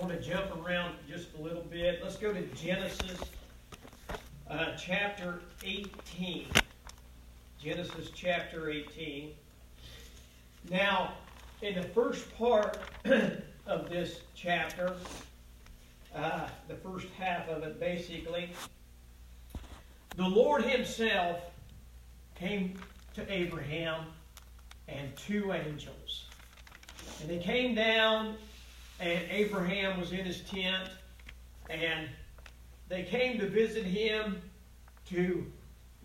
Want to jump around just a little bit. Let's go to Genesis uh, chapter 18. Genesis chapter 18. Now, in the first part of this chapter, uh, the first half of it basically, the Lord Himself came to Abraham and two angels. And they came down, and Abraham was in his tent, and they came to visit him to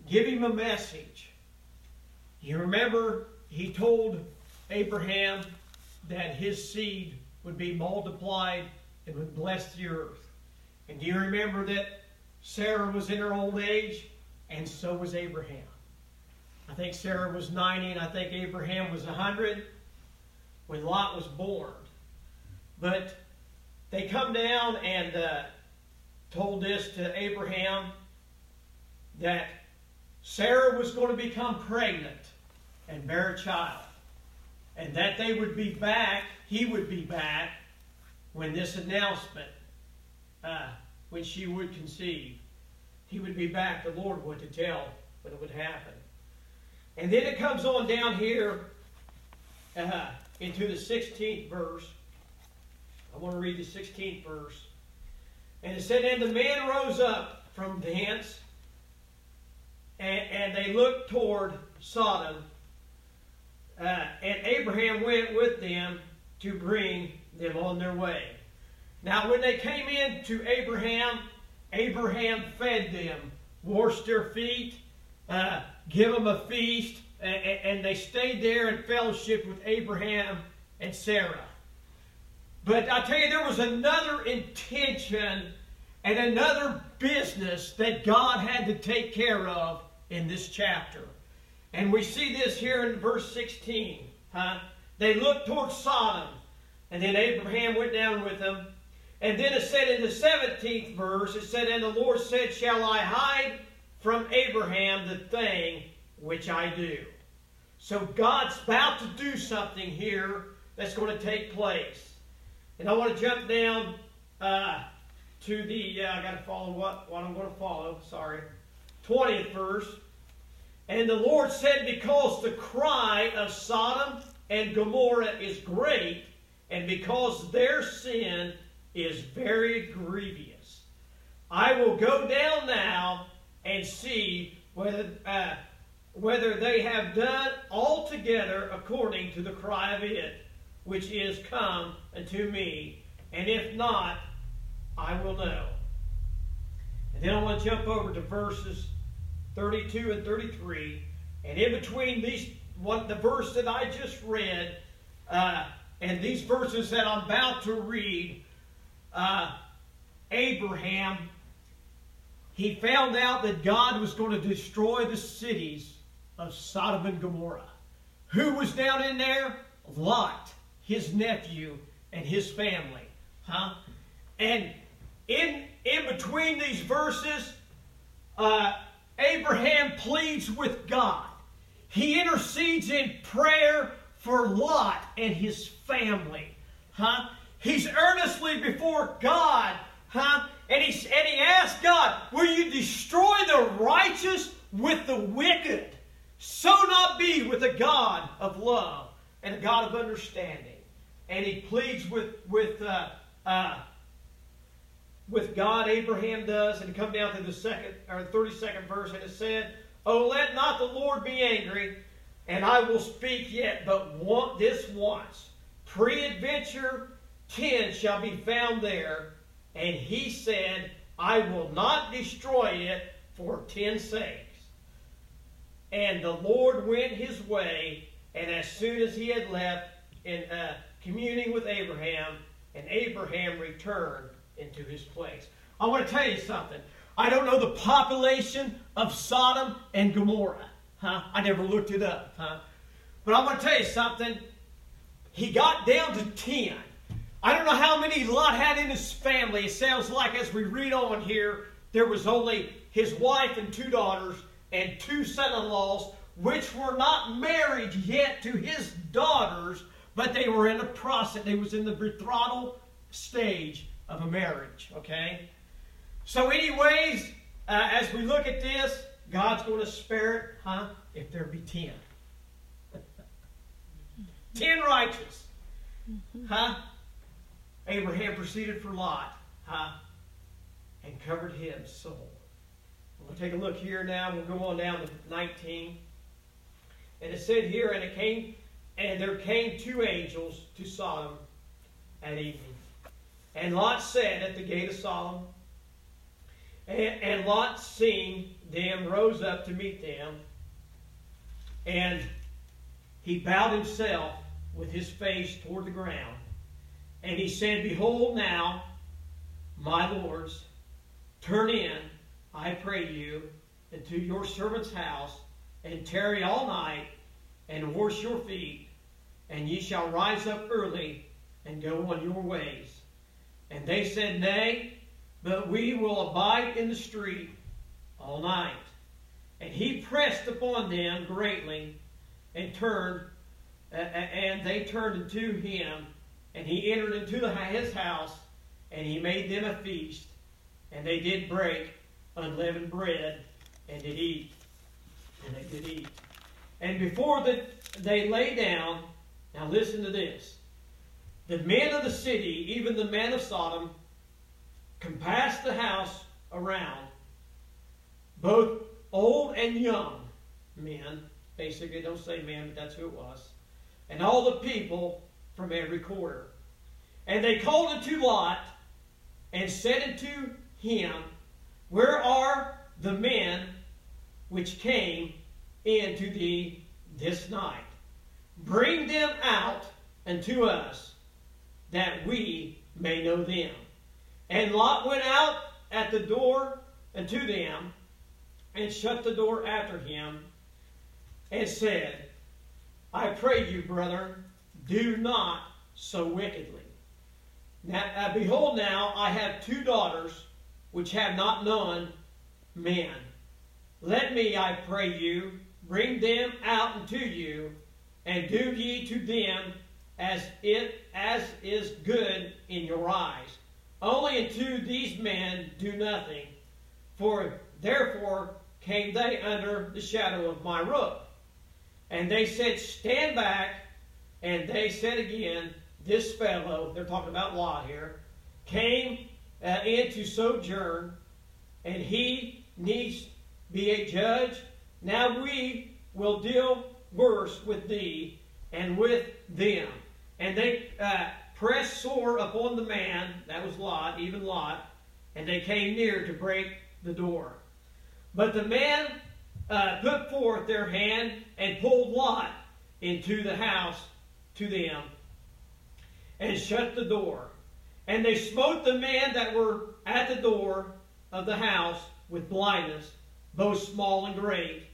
give him a message. You remember, he told Abraham that his seed would be multiplied and would bless the earth. And do you remember that Sarah was in her old age? And so was Abraham. I think Sarah was 90 and I think Abraham was 100 when Lot was born. But they come down and uh, told this to Abraham that Sarah was going to become pregnant and bear a child. And that they would be back, he would be back when this announcement, uh, when she would conceive. He would be back, the Lord would, to tell when it would happen. And then it comes on down here uh, into the 16th verse. I want to read the 16th verse. And it said, And the men rose up from thence, and, and they looked toward Sodom. Uh, and Abraham went with them to bring them on their way. Now, when they came in to Abraham, Abraham fed them, washed their feet, uh, give them a feast, and, and they stayed there in fellowship with Abraham and Sarah. But I tell you, there was another intention and another business that God had to take care of in this chapter. And we see this here in verse 16. Huh? They looked towards Sodom, and then Abraham went down with them. And then it said in the 17th verse, it said, And the Lord said, Shall I hide from Abraham the thing which I do. So God's about to do something here that's going to take place. And I want to jump down uh, to the, uh, I got to follow what, what I'm going to follow, sorry. 20th verse. And the Lord said, Because the cry of Sodom and Gomorrah is great, and because their sin is very grievous, I will go down now and see whether, uh, whether they have done altogether according to the cry of it, which is, Come unto me, and if not, I will know. And then I want to jump over to verses 32 and 33. And in between these, what the verse that I just read, uh, and these verses that I'm about to read, uh, Abraham he found out that God was going to destroy the cities of Sodom and Gomorrah. Who was down in there? Lot, his nephew, and his family. Huh? And in, in between these verses, uh, Abraham pleads with God. He intercedes in prayer for Lot and his family. Huh? He's earnestly before God, huh? And he, and he asked God, Will you destroy the righteous with the wicked? So not be with a God of love and a God of understanding. And he pleads with, with, uh, uh, with God, Abraham does, and come down to the second or 32nd verse, and it said, Oh, let not the Lord be angry, and I will speak yet, but want this once. Pre-adventure ten shall be found there, and he said, I will not destroy it for ten sakes. And the Lord went his way And as soon as he had left, in uh, communing with Abraham, and Abraham returned into his place. I want to tell you something. I don't know the population of Sodom and Gomorrah. Huh? I never looked it up. Huh? But I want to tell you something. He got down to 10. I don't know how many Lot had in his family. It sounds like as we read on here, there was only his wife and two daughters and two son-in-laws, which were not married yet to his daughters, but they were in a process. They was in the betrothal stage of a marriage. Okay. So, anyways, uh, as we look at this, God's going to spare it, huh? If there be ten. ten righteous. Huh? Abraham proceeded for Lot, huh? And covered his soul. We'll take a look here now. We'll go on down to 19. And it said here, and it came, and there came two angels to Sodom at evening. And Lot sat at the gate of Sodom. And, and Lot, seeing them, rose up to meet them. And he bowed himself with his face toward the ground. And he said, Behold now, my lords, turn in, I pray you, into your servant's house, and tarry all night, and wash your feet, and ye shall rise up early, and go on your ways. And they said, Nay, but we will abide in the street all night. And he pressed upon them greatly, and turned, uh, and they turned unto him, and he entered into his house, and he made them a feast. And they did break unleavened bread, and did eat. And they did eat. And before the, they lay down, now listen to this. The men of the city, even the men of Sodom, compassed the house around, both old and young men. Basically, don't say men, but that's who it was. And all the people from every quarter. And they called unto Lot and said unto him, Where are the men which came into thee this night? Bring them out unto us, that we may know them. And Lot went out at the door unto them, and shut the door after him, and said, I pray you, brethren, do not so wickedly. Now, uh, behold, now I have two daughters which have not known men. Let me, I pray you, bring them out unto you, and do ye to them as it as is good in your eyes. Only unto these men do nothing, for therefore came they under the shadow of my roof. And they said, Stand back. And they said again, This fellow, they're talking about Lot here, came uh, in to sojourn, and he needs be a judge. Now we will deal worse with thee and with them. And they uh, pressed sore upon the man, that was Lot, even Lot, and they came near to break the door. But the man uh, put forth their hand and pulled Lot into the house to them and shut the door. And they smote the men that were at the door of the house with blindness, both small and great,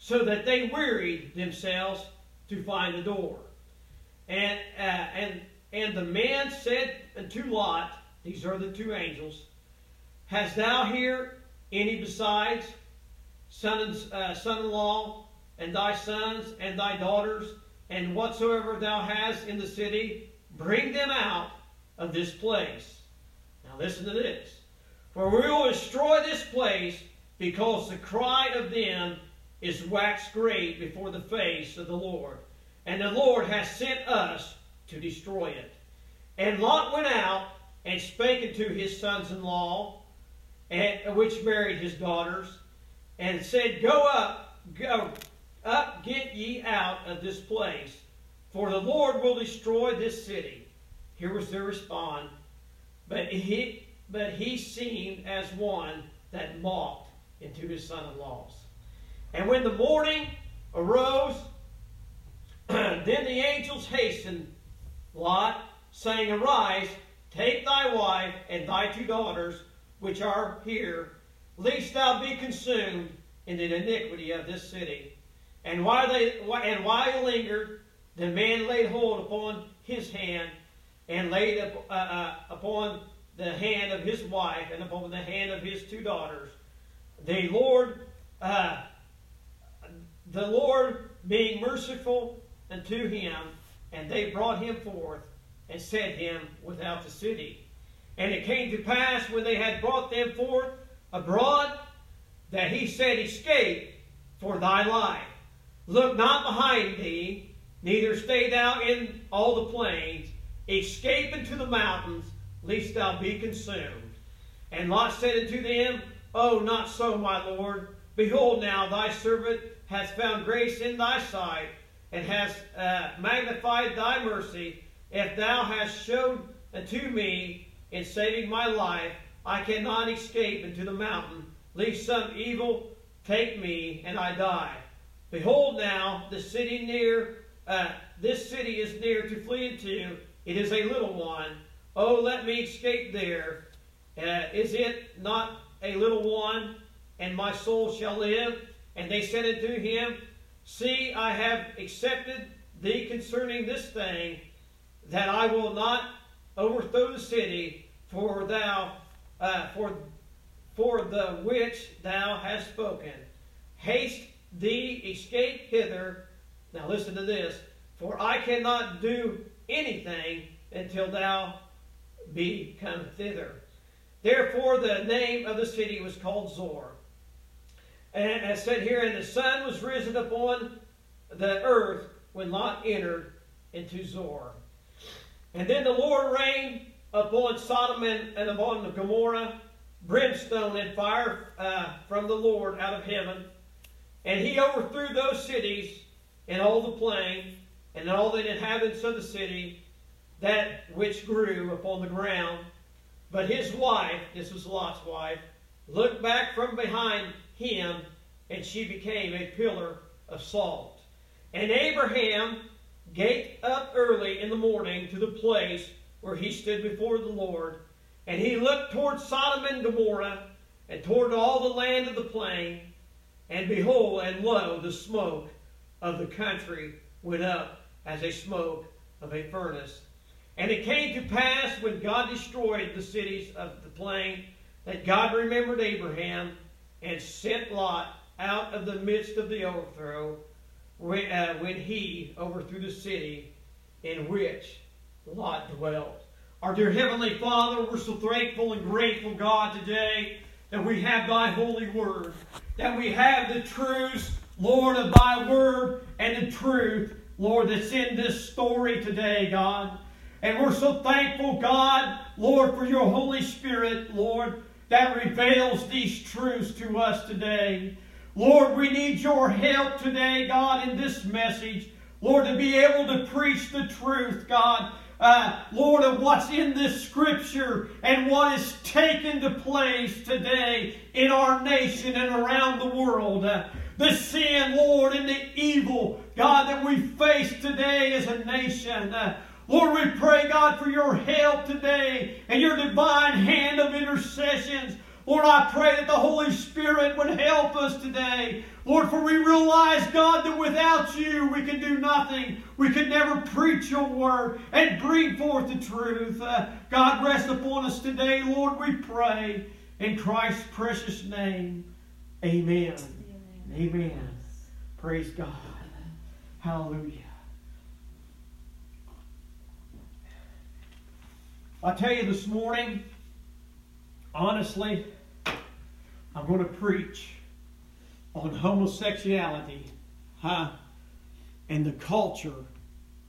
so that they wearied themselves to find the door. And, uh, and, and the man said unto Lot, these are the two angels, Hast thou here any besides son uh, son-in-law and thy sons and thy daughters and whatsoever thou hast in the city, bring them out of this place. Now listen to this. For we will destroy this place because the cry of them is waxed great before the face of the Lord. And the Lord has sent us to destroy it. And Lot went out and spake unto his sons in law, which married his daughters, and said, Go up, go up, get ye out of this place, for the Lord will destroy this city. Here was their response. But he, but he seemed as one that mocked into his son in laws. And when the morning arose, then the angels hastened Lot, saying, Arise, take thy wife and thy two daughters, which are here, lest thou be consumed in the iniquity of this city. And while they and while he lingered, the man laid hold upon his hand and laid up, uh, uh, upon the hand of his wife and upon the hand of his two daughters. The Lord, uh, the Lord being merciful unto him, and they brought him forth and set him without the city. And it came to pass when they had brought them forth abroad that he said, Escape for thy life. Look not behind thee, neither stay thou in all the plains. Escape into the mountains, lest thou be consumed. And Lot said unto them, Oh, not so, my Lord. Behold, now thy servant hath found grace in thy sight, and has uh, magnified thy mercy. If thou hast showed unto me in saving my life, I cannot escape into the mountain, lest some evil take me and I die. Behold, now the city near, uh, this city is near to flee into. It is a little one. Oh, let me escape there. Uh, is it not a little one, and my soul shall live? And they said unto him, See, I have accepted thee concerning this thing, that I will not overthrow the city, for thou, uh, for for the which thou hast spoken. Haste thee, escape hither. Now listen to this. For I cannot do anything until thou be come thither. Therefore, the name of the city was called Zoar. And as said here, and the sun was risen upon the earth when Lot entered into Zoar. And then the Lord rained upon Sodom and, and upon Gomorrah brimstone and fire uh, from the Lord out of heaven. And he overthrew those cities and all the plain and all the inhabitants of the city, that which grew upon the ground. But his wife, this was Lot's wife, looked back from behind him, and she became a pillar of salt. And Abraham gate up early in the morning to the place where he stood before the Lord and he looked toward Sodom and Gomorrah, and toward all the land of the plain, and behold, and lo, the smoke of the country went up as a smoke of a furnace. And it came to pass when God destroyed the cities of the plain, that God remembered Abraham and sent Lot out of the midst of the overthrow when, uh, when he overthrew the city in which Lot dwelt. Our dear Heavenly Father, we're so thankful and grateful, God, today that we have Thy holy word, that we have the truths, Lord, of Thy word and the truth, Lord, that's in this story today, God. And we're so thankful, God, Lord, for your Holy Spirit, Lord, that reveals these truths to us today. Lord, we need your help today, God, in this message. Lord, to be able to preach the truth, God, uh, Lord, of what's in this scripture and what is taking to place today in our nation and around the world. Uh, the sin, Lord, and the evil, God, that we face today as a nation. Uh, Lord, we pray, God, for your help today and your divine hand of intercessions. Lord, I pray that the Holy Spirit would help us today. Lord, for we realize, God, that without you we can do nothing. We can never preach your word and bring forth the truth. Uh, God, rest upon us today, Lord, we pray. In Christ's precious name, amen. Amen. amen. Praise God. Hallelujah. I tell you this morning, honestly, I'm going to preach on homosexuality huh, and the culture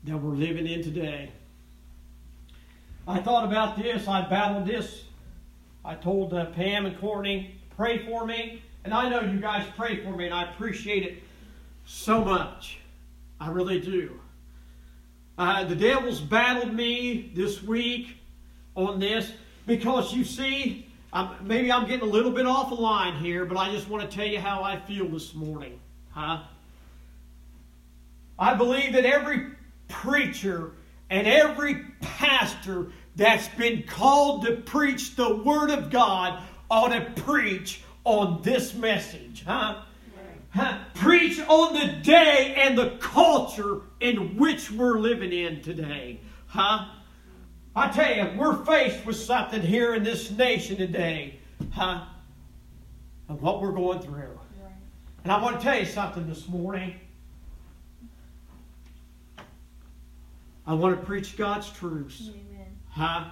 that we're living in today. I thought about this. I battled this. I told uh, Pam and Courtney, pray for me. And I know you guys pray for me, and I appreciate it so much. I really do. Uh, the devil's battled me this week on this because you see, I'm, maybe I'm getting a little bit off the line here, but I just want to tell you how I feel this morning. Huh? I believe that every preacher and every pastor that's been called to preach the Word of God ought to preach on this message, huh? huh? Preach on the day and the culture in which we're living in today, huh? I tell you, we're faced with something here in this nation today, huh? Of what we're going through. And I want to tell you something this morning. I want to preach God's truths. Amen. Huh?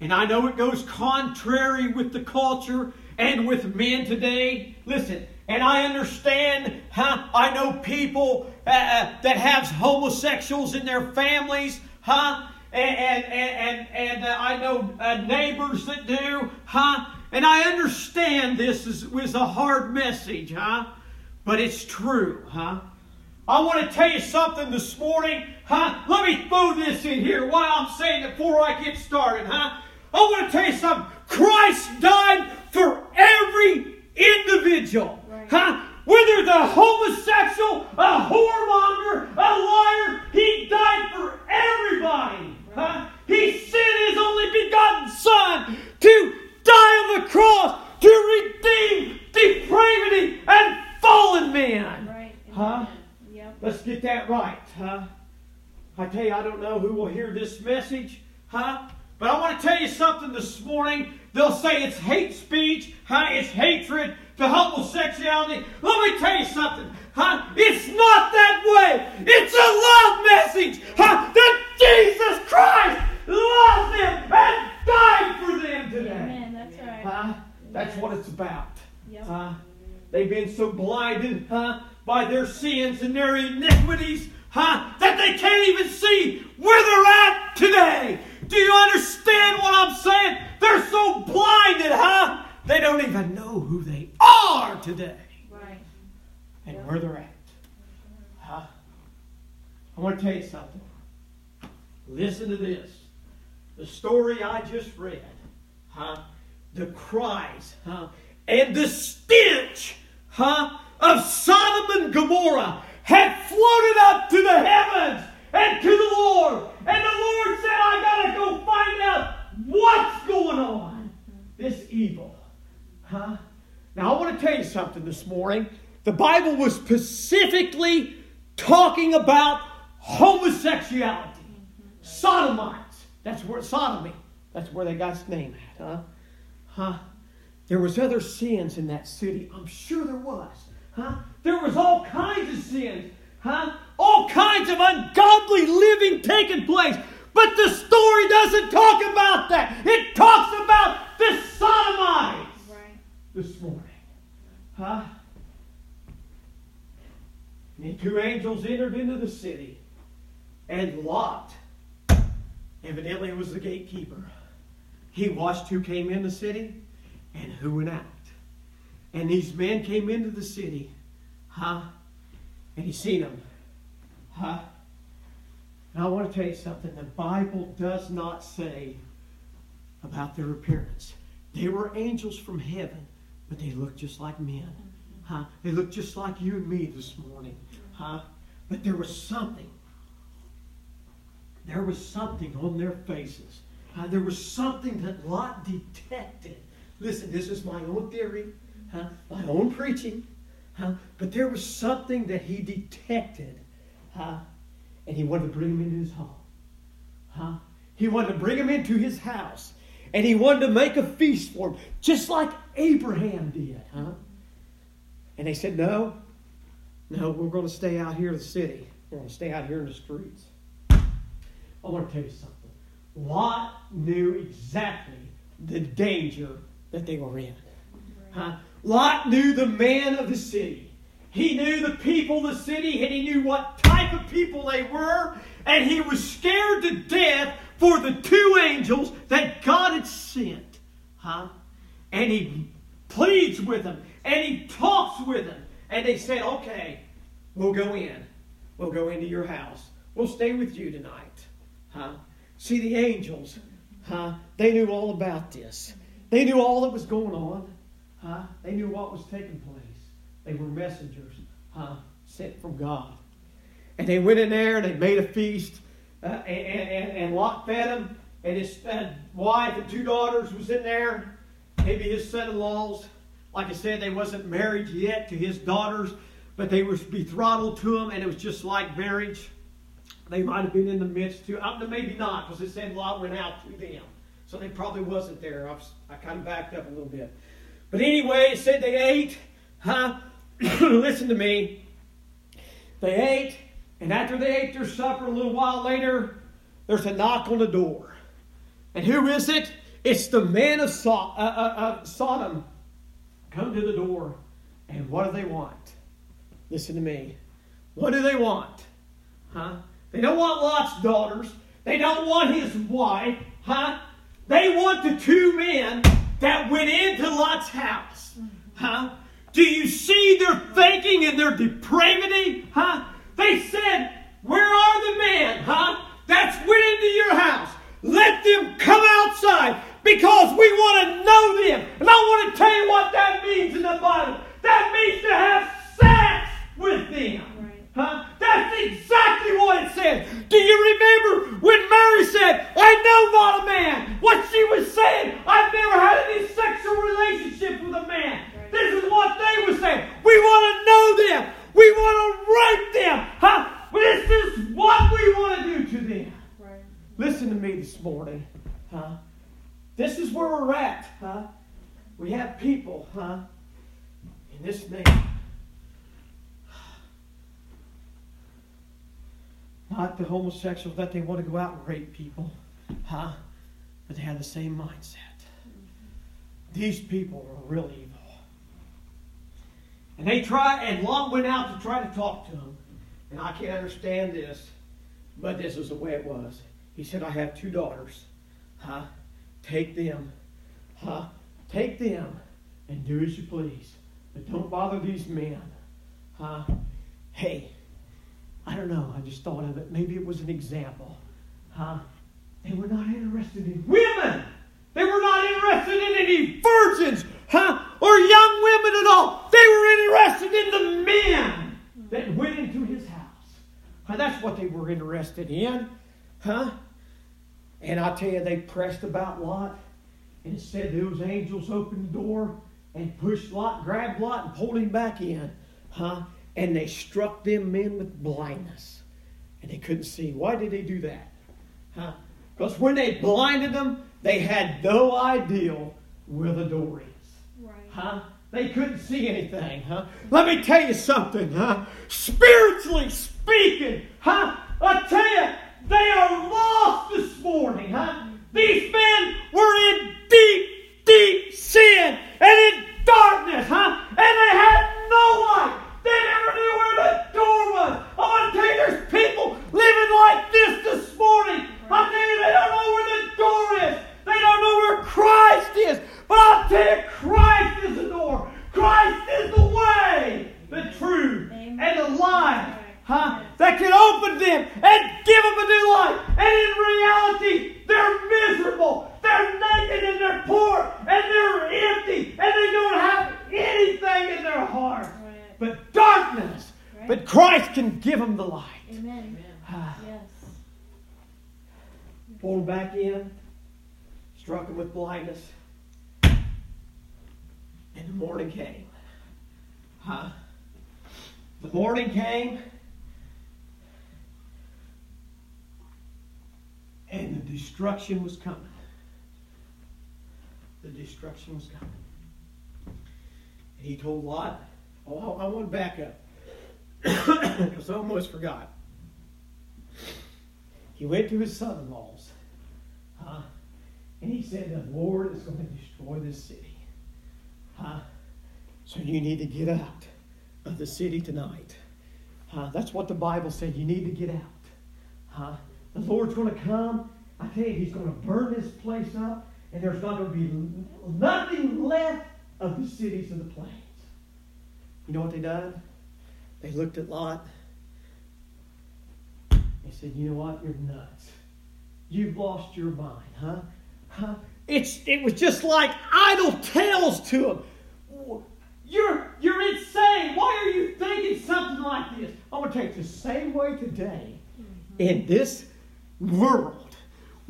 And I know it goes contrary with the culture and with men today. Listen, and I understand, huh? I know people uh, uh that have homosexuals in their families, huh? And and and and, uh, I know uh, neighbors that do, huh? And I understand this is was a hard message, huh? But it's true, huh? I want to tell you something this morning, huh? Let me throw this in here while I'm saying it before I get started, huh? I want to tell you something. Christ died for every individual, right. huh? Whether the homosexual, a whoremonger, a liar, he died for everybody. Huh? He sent his only begotten Son to die on the cross to redeem depravity and fallen man. Right. Huh? Yep. Let's get that right, huh? I tell you, I don't know who will hear this message, huh? But I want to tell you something this morning. They'll say it's hate speech, huh? It's hatred to homosexuality. Let me tell you something, huh? It's not that way. It's a love message, huh? That Jesus Christ loves them and died for them today. Amen. That's right. Huh? That's what it's about. Yep. Huh? They've been so blinded, huh, by their sins and their iniquities, huh, that they can't even see where they're at today. Do you understand what I'm saying? They're so blinded, huh? They don't even know who they are today. Right. And yep. where they're at. Huh? I want to tell you something. Listen to this. The story I just read, huh? The cries, huh? And the stench huh, of Sodom and Gomorrah had floated up to the heavens and to the Lord. And the Lord said, I got to go find out what's going on. This evil. Huh? Now, I want to tell you something this morning. The Bible was specifically talking about homosexuality, sodomites. That's where sodomy. That's where they got its name at, huh? Huh? There was other sins in that city. I'm sure there was. Huh? There was all kinds of sins. Huh? All kinds of ungodly living taking place. But the story doesn't talk about that. It talks about the sodomites right. this morning. Huh? And two angels entered into the city, and Lot evidently was the gatekeeper. He watched who came in the city and who went out. And these men came into the city, huh? And he seen them, huh? And I want to tell you something. The Bible does not say about their appearance. They were angels from heaven, but they looked just like men, huh? They looked just like you and me this morning, huh? But there was something. There was something on their faces. Uh, there was something that Lot detected Listen, this is my own theory, huh? my own preaching, huh? but there was something that he detected, huh? and he wanted to bring him into his home. Huh? He wanted to bring him into his house, and he wanted to make a feast for him, just like Abraham did. Huh? And they said, No, no, we're going to stay out here in the city. We're going to stay out here in the streets. I want to tell you something. Lot knew exactly the danger that they were in. Huh? Lot knew the man of the city. He knew the people of the city, and he knew what type of people they were, and he was scared to death for the two angels that God had sent. Huh? And he pleads with them, and he talks with them, and they said, Okay, we'll go in. We'll go into your house. We'll stay with you tonight. Huh? See, the angels, huh? They knew all about this. They knew all that was going on. Huh? They knew what was taking place. They were messengers huh? sent from God. And they went in there and they made a feast. Uh, and, and, and Lot fed them. And his wife and two daughters was in there. Maybe his son-in-laws. Like I said, they wasn't married yet to his daughters, but they were betrothed to him, and it was just like marriage. They might have been in the midst too. Maybe not, because it said Lot went out to them. So they probably wasn't there. I, was, I kind of backed up a little bit. But anyway, it said they ate. Huh? Listen to me. They ate, and after they ate their supper, a little while later, there's a knock on the door. And who is it? It's the man of so- uh, uh, uh, Sodom. Come to the door. And what do they want? Listen to me. What do they want? Huh? They don't want Lot's daughters. They don't want his wife. Huh? They want the two men that went into Lot's house. Huh? Do you see their thinking and their depravity? Huh? They said, Where are the men, huh? That's went into your house. Let them come outside because we want to know them. And I want to tell you what that means in the Bible. That means to have sex with them. Huh? That's exactly what it says. Do you remember when Mary said, I know not a man? What she was saying, I've never had any sexual relationship with a man. Right. This is what they were saying. We want to know them. We want to write them. Huh? This is what we want to do to them. Right. Listen to me this morning. Huh? This is where we're at. Huh? We have people, huh? In this nation Not the homosexuals that they want to go out and rape people, huh? But they have the same mindset. These people are really evil. And they try, and Lot went out to try to talk to them. And I can't understand this, but this is the way it was. He said, I have two daughters. Huh? Take them. Huh? Take them and do as you please. But don't bother these men. Huh? Hey, I don't know. I just thought of it. Maybe it was an example. Huh? They were not interested in women. They were not interested in any virgins, huh? Or young women at all. They were interested in the men that went into his house. Huh? That's what they were interested in, huh? And I tell you, they pressed about Lot, and it said those angels opened the door and pushed Lot, grabbed Lot, and pulled him back in, huh? And they struck them men with blindness. And they couldn't see. Why did they do that? Huh? Because when they blinded them, they had no idea where the door is. Right. Huh? They couldn't see anything, huh? Let me tell you something, huh? Spiritually speaking, huh? I tell you, they are lost this morning, huh? These men were in deep, deep sin and in darkness, huh? And they had no light. They never knew where the door was. I want to tell you, there's people living like this this morning. I tell you, they don't know where the door is. They don't know where Christ is. But I'll tell you, Christ is the door. Christ is the way, the truth, Amen. and the life. Huh? That can open them and give them a new life. And in reality, they're miserable. They're naked and they're poor and they're empty and they don't have anything in their heart but darkness. Right. But Christ can give them the light. Amen. Ah. yes. Pulled back in, struck him with blindness. And the morning came. Huh? The morning came. And the destruction was coming. The destruction was coming. And he told Lot, Oh, I want to back up because I almost forgot. He went to his son in laws, huh? and he said, The Lord is going to destroy this city. Huh? So you need to get out of the city tonight. Huh? That's what the Bible said. You need to get out. Huh? The Lord's going to come. I tell you, He's going to burn this place up, and there's not going to be nothing left of the cities of the plains. You know what they done? They looked at Lot. They said, You know what? You're nuts. You've lost your mind, huh? Huh? It's, it was just like idle tales to him. You're, you're insane. Why are you thinking something like this? I'm going to take the same way today mm-hmm. in this world.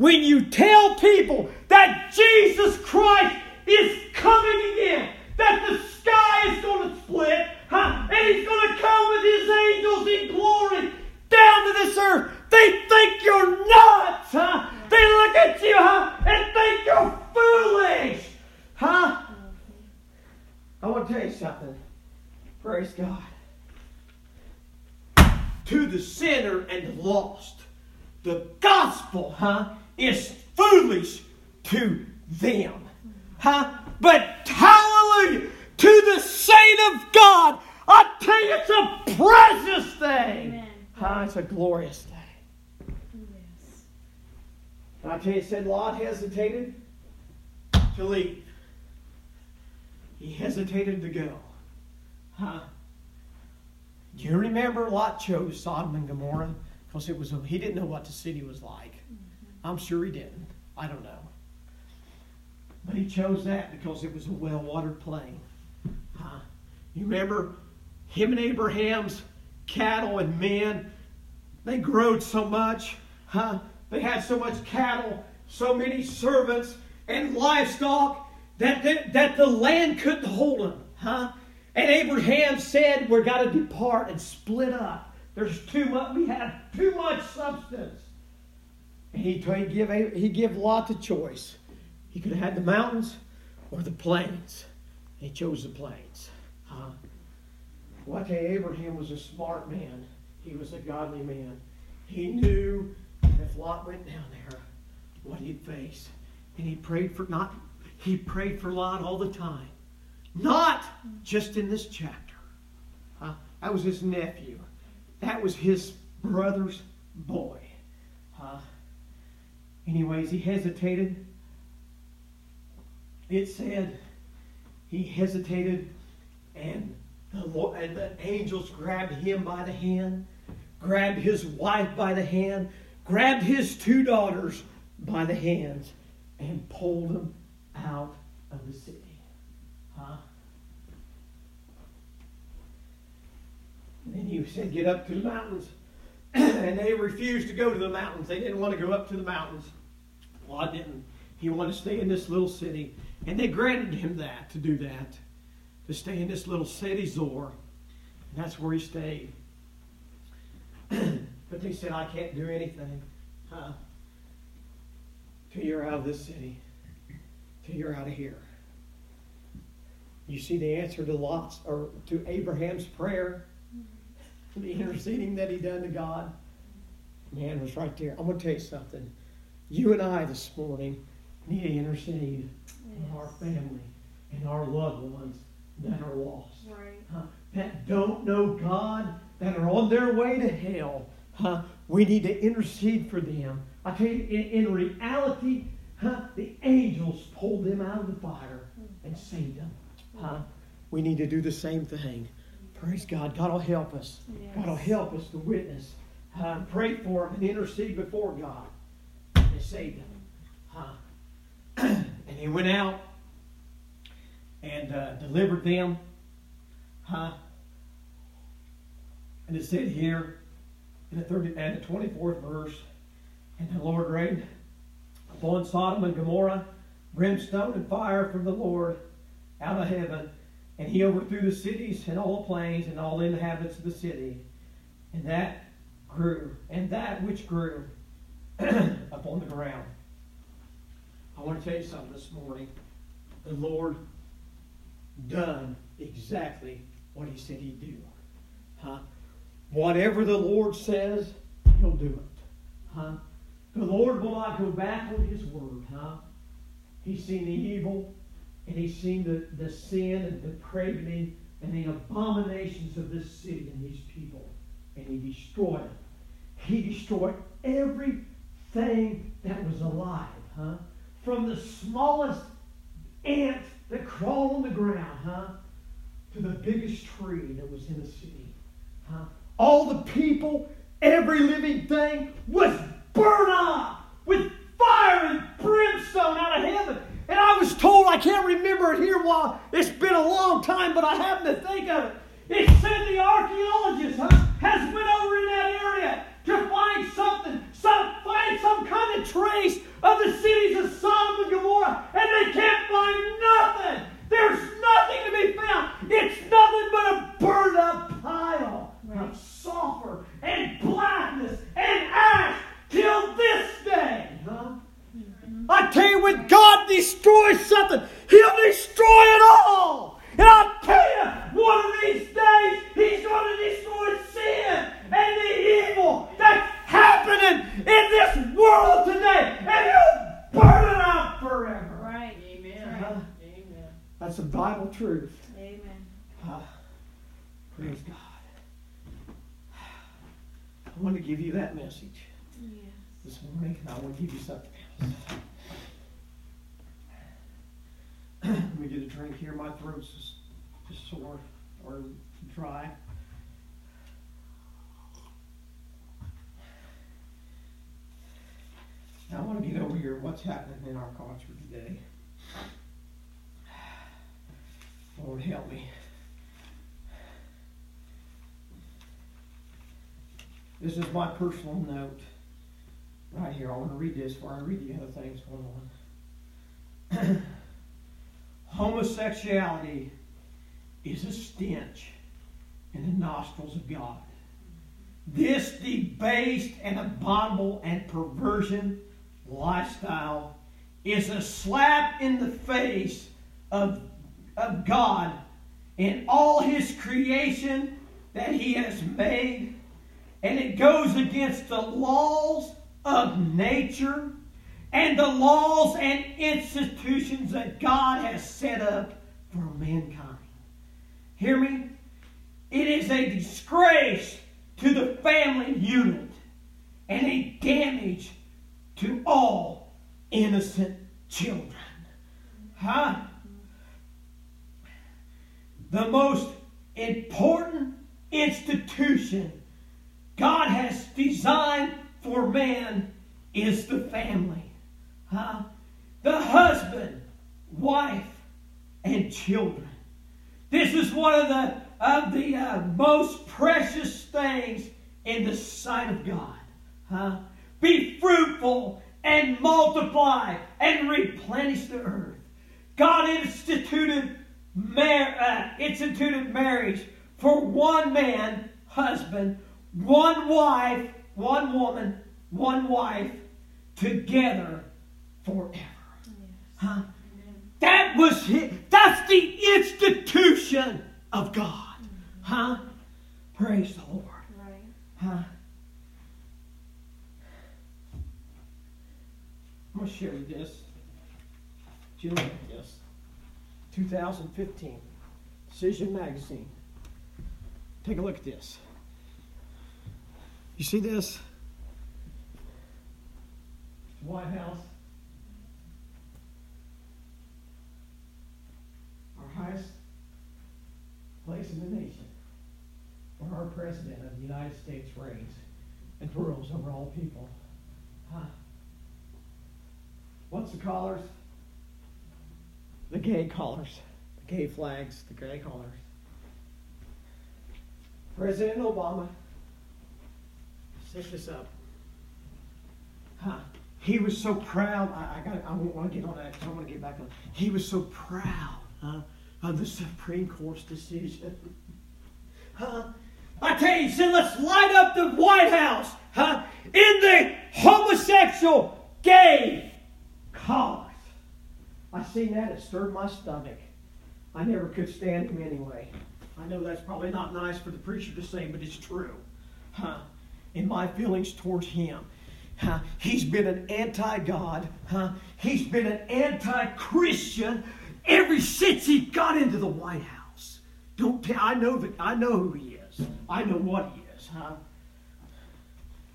When you tell people that Jesus Christ is coming again, that the sky is going to split, huh? and he's going to come with his angels in glory down to this earth, they think you're nuts, huh? They look at you, huh, and think you're foolish, huh? I want to tell you something. Praise God. To the sinner and the lost, the gospel, huh, is foolish to them. Huh? But hallelujah, to the saint of God, I tell you, it's a precious thing. Huh? It's a glorious thing. Yes. And I tell you, said Lot hesitated to leave. He hesitated to go. Huh? Do you remember Lot chose Sodom and Gomorrah because it was a, he didn't know what the city was like. Mm-hmm. I'm sure he didn't. I don't know. But he chose that because it was a well-watered plain. Huh? You remember him and Abraham's cattle and men, they growed so much. Huh? They had so much cattle, so many servants and livestock that the, that the land couldn't hold them. Huh? And Abraham said, We've got to depart and split up. There's too much, we have too much substance. And he, he, give, he give Lot the choice. He could have had the mountains or the plains. He chose the plains. Huh? Well, Abraham was a smart man. He was a godly man. He knew if Lot went down there, what he'd face. And he prayed for not he prayed for Lot all the time. Not just in this chapter. That was his nephew. That was his brother's boy. Anyways, he hesitated. It said he hesitated, and the, Lord, and the angels grabbed him by the hand, grabbed his wife by the hand, grabbed his two daughters by the hands, and pulled them out of the city. Huh? And then he said, Get up to the mountains. and they refused to go to the mountains. They didn't want to go up to the mountains. Well, I didn't. He wanted to stay in this little city. And they granted him that, to do that, to stay in this little city, Zoar. And that's where he stayed. but they said, I can't do anything huh, till you're out of this city, till you're out of here. You see the answer to Lot's or to Abraham's prayer, the interceding that he done to God. Man was right there. I'm going to tell you something. You and I this morning need to intercede yes. for our family and our loved ones that are lost. Right. Huh? That don't know God, that are on their way to hell. Huh? We need to intercede for them. I tell you, in, in reality, huh, the angels pulled them out of the fire and saved them. Huh? We need to do the same thing. Praise God. God will help us. Yes. God will help us to witness. Uh, pray for them and intercede before God. And save them. Huh? and he went out and uh, delivered them. Huh? And it said here in the 30 and the 24th verse, and the Lord rained upon Sodom and Gomorrah brimstone and fire from the Lord out of heaven, and he overthrew the cities and all the plains and all the inhabitants of the city, and that grew, and that which grew upon the ground. I want to tell you something this morning. The Lord done exactly what he said he'd do. Huh? Whatever the Lord says, he'll do it. Huh? The Lord will not go back on his word. Huh? He's seen the evil and he's seen the, the sin and depravity and the abominations of this city and these people. And he destroyed it. He destroyed everything that was alive. Huh? from the smallest ant that crawled on the ground, huh, to the biggest tree that was in the city. Huh? All the people, every living thing was burned up with fire and brimstone out of heaven. And I was told, I can't remember it here while it's been a long time, but I happen to think of it. It said the archaeologists, huh, has went over in that area to find something, some, find some kind of trace of the cities of Sodom and Gomorrah, and they can't find nothing. There's nothing to be found. It's nothing but a burned up pile of sulfur and blackness and ash till this day. Huh? I tell you, when God destroys something, He'll destroy it all. And I'll tell you, one of these days, He's going to destroy sin and the evil that's happening in this world today. And He'll burn it out forever. Right. Amen. Uh-huh. Amen. That's the Bible truth. Amen. Uh, praise God. I want to give you that message Yes. This morning, and I want to give you something else. Let me get a drink here. My throat's just, just sore or dry. I want to get over here what's happening in our culture today. Lord, help me. This is my personal note right here. I want to read this before I read the other things going on. Homosexuality is a stench in the nostrils of God. This debased and abominable and perversion lifestyle is a slap in the face of, of God and all his creation that he has made and it goes against the laws of nature and the laws and institutions that God has set up for mankind. Hear me? It is a disgrace to the family unit and a damage to all innocent children. Huh? The most important institution God has designed for man is the family. Huh? The husband, wife, and children. This is one of the of the uh, most precious things in the sight of God. Huh? Be fruitful and multiply and replenish the earth. God instituted mar- uh, instituted marriage for one man, husband, one wife, one woman, one wife, together forever. Huh? That was his, that's the institution of God. Mm-hmm. Huh? Praise the Lord. Right. Huh? I'm going to share you this. Jill, this. 2015. Decision Magazine. Take a look at this. You see this? White House. Our highest place in the nation where our president of the United States reigns and rules over all people. Huh? What's the collars? The gay collars. The gay flags, the gay collars. President Obama set this up. Huh? He was so proud. I, I got. I want to get on that. I want to get back on. He was so proud huh, of the Supreme Court's decision. Huh? I tell you, he said, let's light up the White House huh, in the homosexual gay cause. I seen that. It stirred my stomach. I never could stand him anyway. I know that's probably not nice for the preacher to say, but it's true. Huh? In my feelings towards him. Huh? He's been an anti-God. Huh? He's been an anti-Christian ever since he got into the White House. Don't tell. I know that. I know who he is. I know what he is. Huh?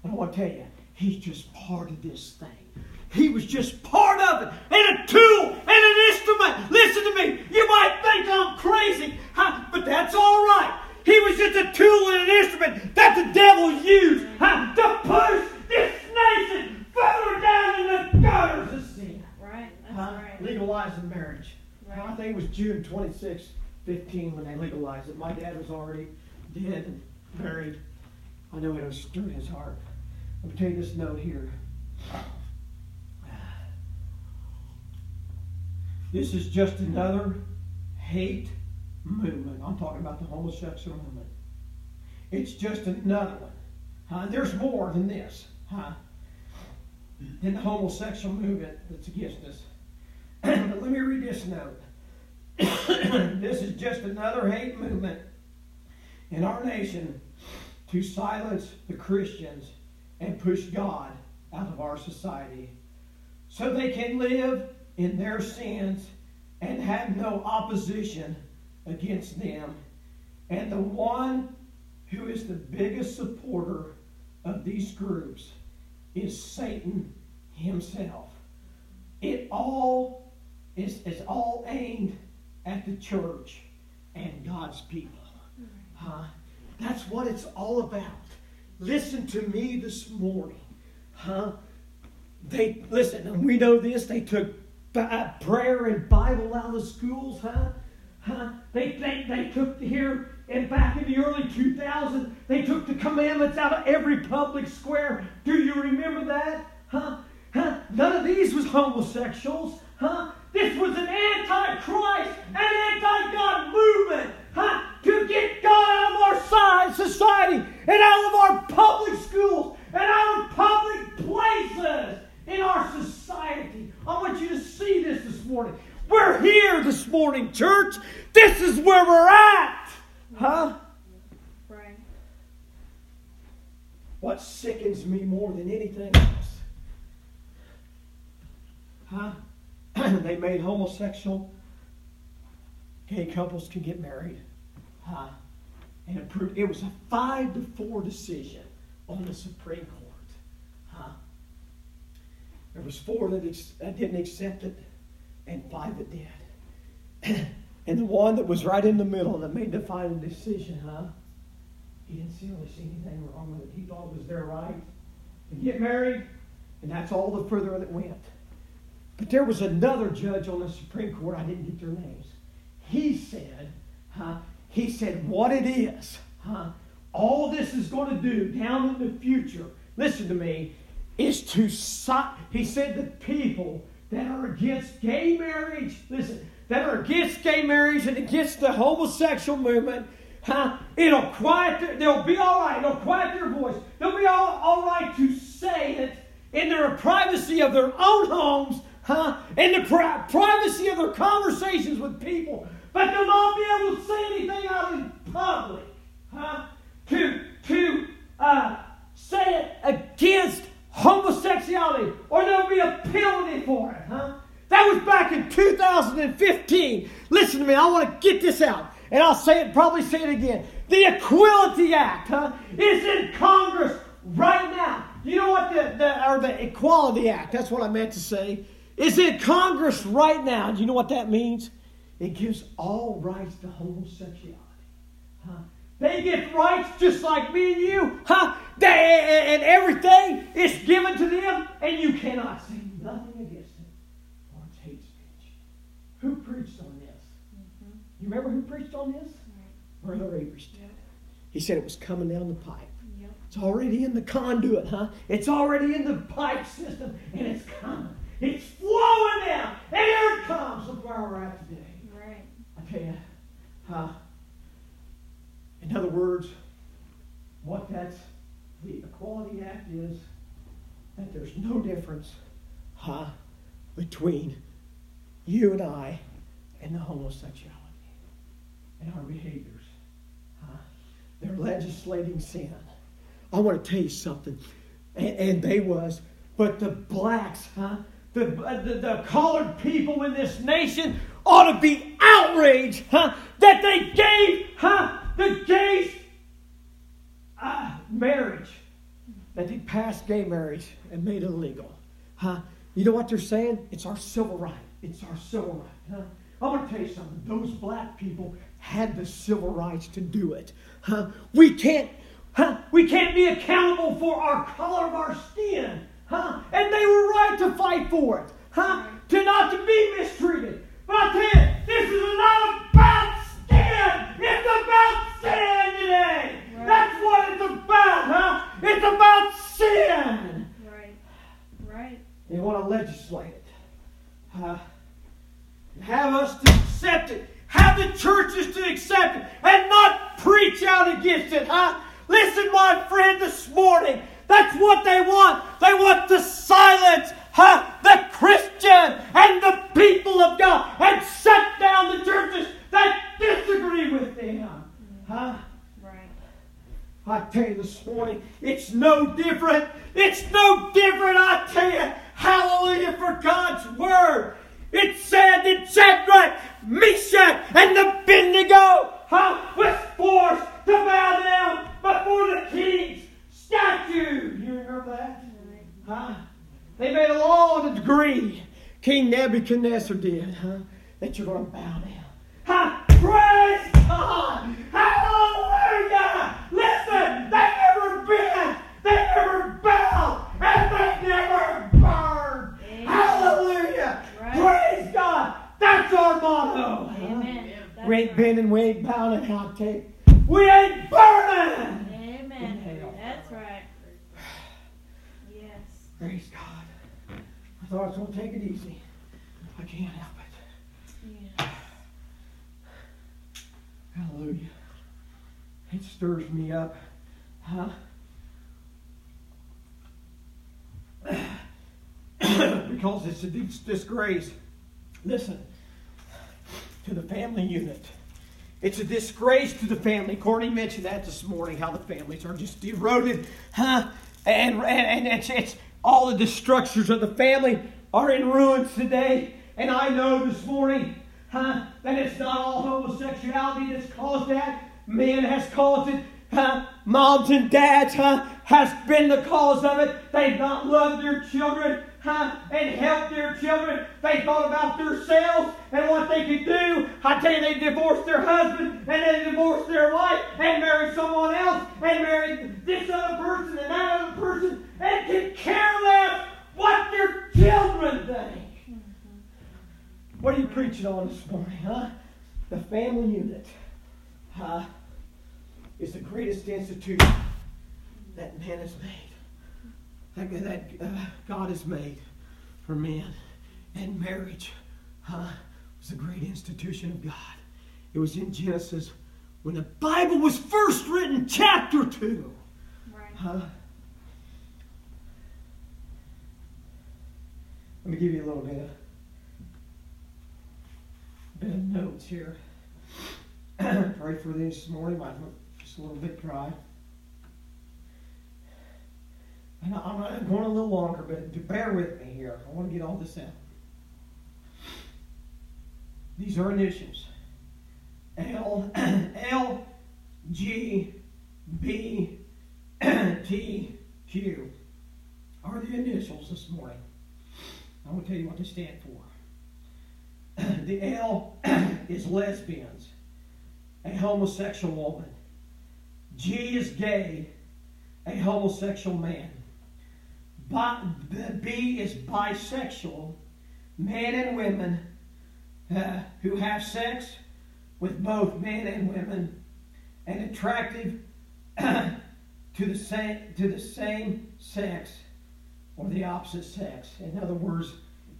I want to tell you, he's just part of this thing. He was just part of it, and a tool, and an instrument. Listen to me. You might think I'm crazy, huh? but that's all right. He was just a tool and an instrument that the devil used huh? to push this nation further down in the gutters of sin. Right. Huh? right. Legalizing marriage. I think it was June 26, 15 when they legalized it. My dad was already dead and buried. I know it'll stir his heart. Let me tell you this note here. This is just another hate movement. I'm talking about the homosexual movement. It's just another one. Huh? There's more than this. Huh? Than the homosexual movement that's against us. but let me read this note. this is just another hate movement in our nation to silence the Christians and push God out of our society so they can live in their sins and have no opposition against them. And the one who is the biggest supporter of these groups is Satan himself. It all is, is all aimed at the church and God's people. Huh? That's what it's all about. Listen to me this morning. Huh? They listen, and we know this, they took prayer and Bible out of the schools, huh? Huh? They, they, they took here and back in the early 2000s, they took the commandments out of every public square. Do you remember that? Huh? Huh? None of these was homosexuals. Huh? This was an anti-Christ, an anti-God movement. Huh? To get God out of our side, society and out of our public schools and out of public places in our society. I want you to see this this morning. We're here this morning, church. This is where we're at. Huh? Right. What sickens me more than anything else? Huh? they made homosexual gay couples can get married. Huh? And approved. It was a five to four decision on the Supreme Court. Huh? There was four that, ex- that didn't accept it, and five that did. and the one that was right in the middle that made the final decision, huh? He didn't see really see anything wrong with it. He thought it was their right to get married, and that's all the further that went. But there was another judge on the Supreme Court, I didn't get their names. He said, huh? He said, what it is, huh? All this is going to do down in the future, listen to me, is to, he said, the people that are against gay marriage, listen, that are against gay marriage and against the homosexual movement, huh? It'll quiet, their, they'll be all right. It'll quiet their voice. They'll be all, all right to say it in their privacy of their own homes, huh? In the pri- privacy of their conversations with people. But they'll not be able to say anything out in public, huh? To, to uh, say it against homosexuality, or there'll be a penalty for it, huh? That was back in 2015. Listen to me, I want to get this out. And I'll say it, probably say it again. The Equality Act huh, is in Congress right now. You know what the, the or the Equality Act, that's what I meant to say, is in Congress right now. Do you know what that means? It gives all rights to homosexuality. Huh? They get rights just like me and you. Huh? They, and everything is given to them, and you cannot say nothing against it. Or it's hate speech. Who preached on this? Mm-hmm. You remember who preached on this? Right. Brother Average did. He said it was coming down the pipe. Yep. It's already in the conduit, huh? It's already in the pipe system, and it's coming. It's flowing down, and here it comes. Look where we're at today. Right. I tell you, huh? In other words, what that's the Equality Act is that there's no difference huh, between you and I and the homosexuality and our behaviors. Huh? They're legislating sin. I want to tell you something. And, and they was, but the blacks, huh? The, the, the colored people in this nation ought to be outraged, huh? That they gave, huh? The gays uh, marriage, that they passed gay marriage and made it illegal. Huh? You know what they're saying? It's our civil right. It's our civil right. Huh? I want to tell you something. Those black people had the civil rights to do it. Huh? We can't, huh? We can't be accountable for our color of our skin. Huh? And they were right to fight for it. Huh? Disgrace. Listen to the family unit. It's a disgrace to the family. Courtney mentioned that this morning, how the families are just eroded, huh? And, and, and it's, it's all of the structures of the family are in ruins today. And I know this morning, huh, that it's not all homosexuality that's caused that. Man has caused it. Huh? Moms and dads, huh, has been the cause of it. They've not loved their children, and help their children. They thought about themselves and what they could do. I tell you, they divorced their husband and they divorced their wife and married someone else and married this other person and that other person and could care less what their children think. What are you preaching on this morning, huh? The family unit, huh, is the greatest institution that man has made, that, that uh, God has made for man. And marriage, huh, was a great institution of God. It was in Genesis when the Bible was first written, chapter 2. Right. Huh? Let me give you a little bit of, bit of notes here. Pray for this morning. My throat just a little bit dry. And I'm I'm going a little longer, but bear with me here. I want to get all this out. These are initials. L L G B T Q are the initials this morning. I want to tell you what they stand for. the L is lesbians, a homosexual woman. G is gay, a homosexual man. Bi- B is bisexual, men and women uh, who have sex with both men and women, and attractive to the same to the same sex or the opposite sex. In other words,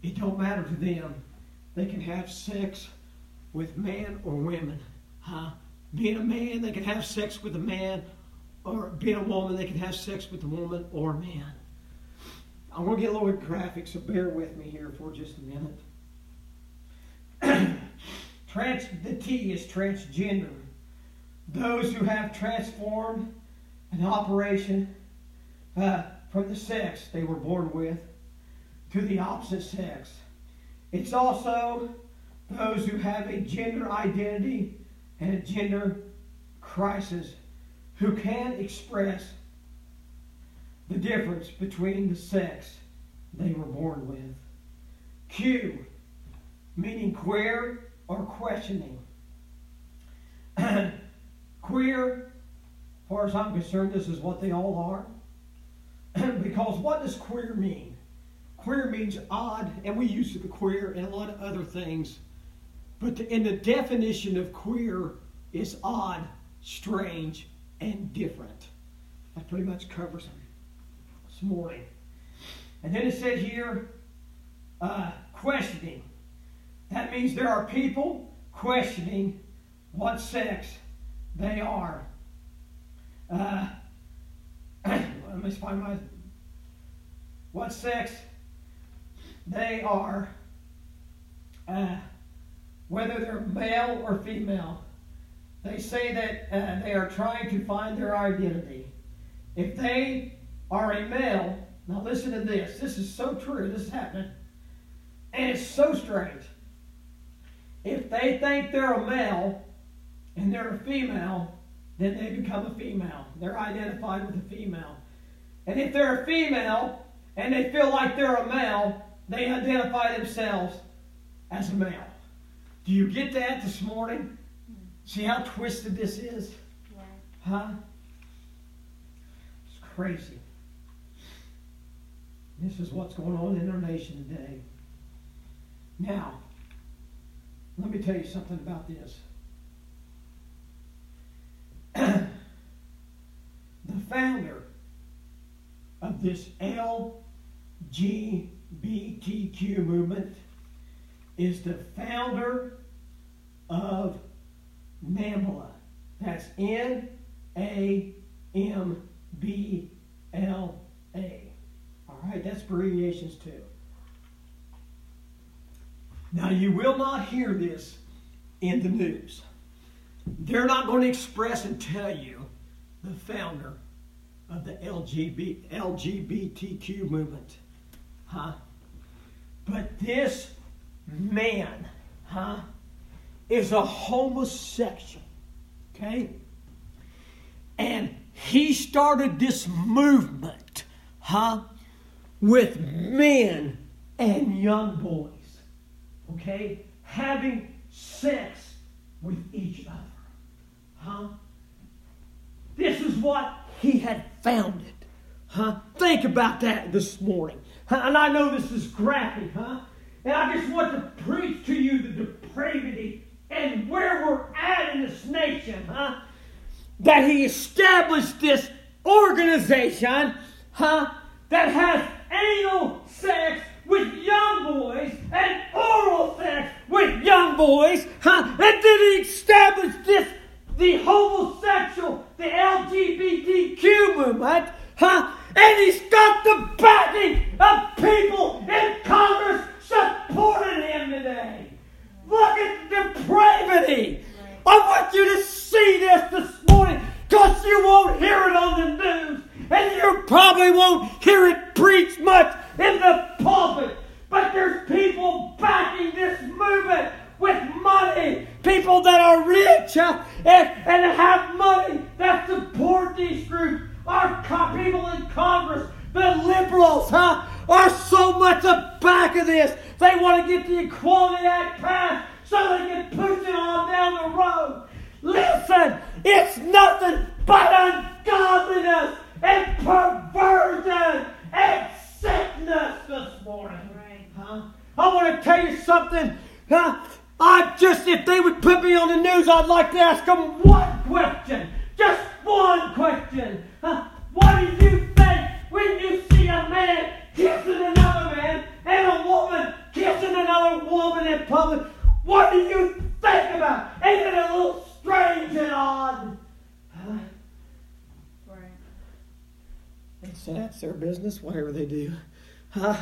it don't matter to them. They can have sex with man or women. Huh? Being a man, they can have sex with a man, or being a woman, they can have sex with a woman or a man. I'm going to get a little bit graphic, so bear with me here for just a minute. Trans, the T is transgender. Those who have transformed an operation uh, from the sex they were born with to the opposite sex. It's also those who have a gender identity and a gender crisis who can express the difference between the sex they were born with. Q, meaning queer or questioning. queer, as far as I'm concerned, this is what they all are. because what does queer mean? Queer means odd, and we use the queer and a lot of other things. But the, in the definition of queer is odd, strange, and different. That pretty much covers them this morning. And then it said here, uh, questioning. That means there are people questioning what sex they are. Uh, let me find my. What sex they are, uh, whether they're male or female. They say that uh, they are trying to find their identity. If they are a male, now listen to this. This is so true. This is happening. And it's so strange. If they think they're a male and they're a female, then they become a female. They're identified with a female. And if they're a female and they feel like they're a male, they identify themselves as a male. Do you get that this morning? See how twisted this is? Huh? It's crazy. This is what's going on in our nation today. Now, let me tell you something about this. the founder of this LGBTQ movement is the founder of NAMBLA. That's N A M B L A. All right, that's abbreviations too. Now, you will not hear this in the news. They're not going to express and tell you the founder of the LGBT, LGBTQ movement. Huh? But this man, huh, is a homosexual. Okay? And he started this movement, huh, with men and young boys. Okay? Having sex with each other. Huh? This is what he had founded. Huh? Think about that this morning. And I know this is graphic, huh? And I just want to preach to you the depravity and where we're at in this nation, huh? That he established this organization, huh? That has anal sex with young boys and oral sex with young boys, huh? And then he established this, the homosexual, the LGBTQ movement, huh? And he's got the backing of people in Congress supporting him today. Look at the depravity. I want you to see this this morning because you won't hear it on the news and you probably won't hear it preached much in the pulpit. But there's people backing this movement with money, people that are rich uh, and, and have money that support these groups. Our co- people in Congress, the liberals, huh, are so much a back of this. They want to get the Equality Act passed so they can push it on down the road. Listen, it's nothing but ungodliness and perversion and sickness this morning. Right. Huh? I want to tell you something. Huh? I just, if they would put me on the news, I'd like to ask them one question. Just one question. Huh? What do you think when you see a man kissing another man and a woman kissing another woman in public? What do you think about? Ain't it a little strange and odd? Huh? It's, that's their business, whatever they do. Huh?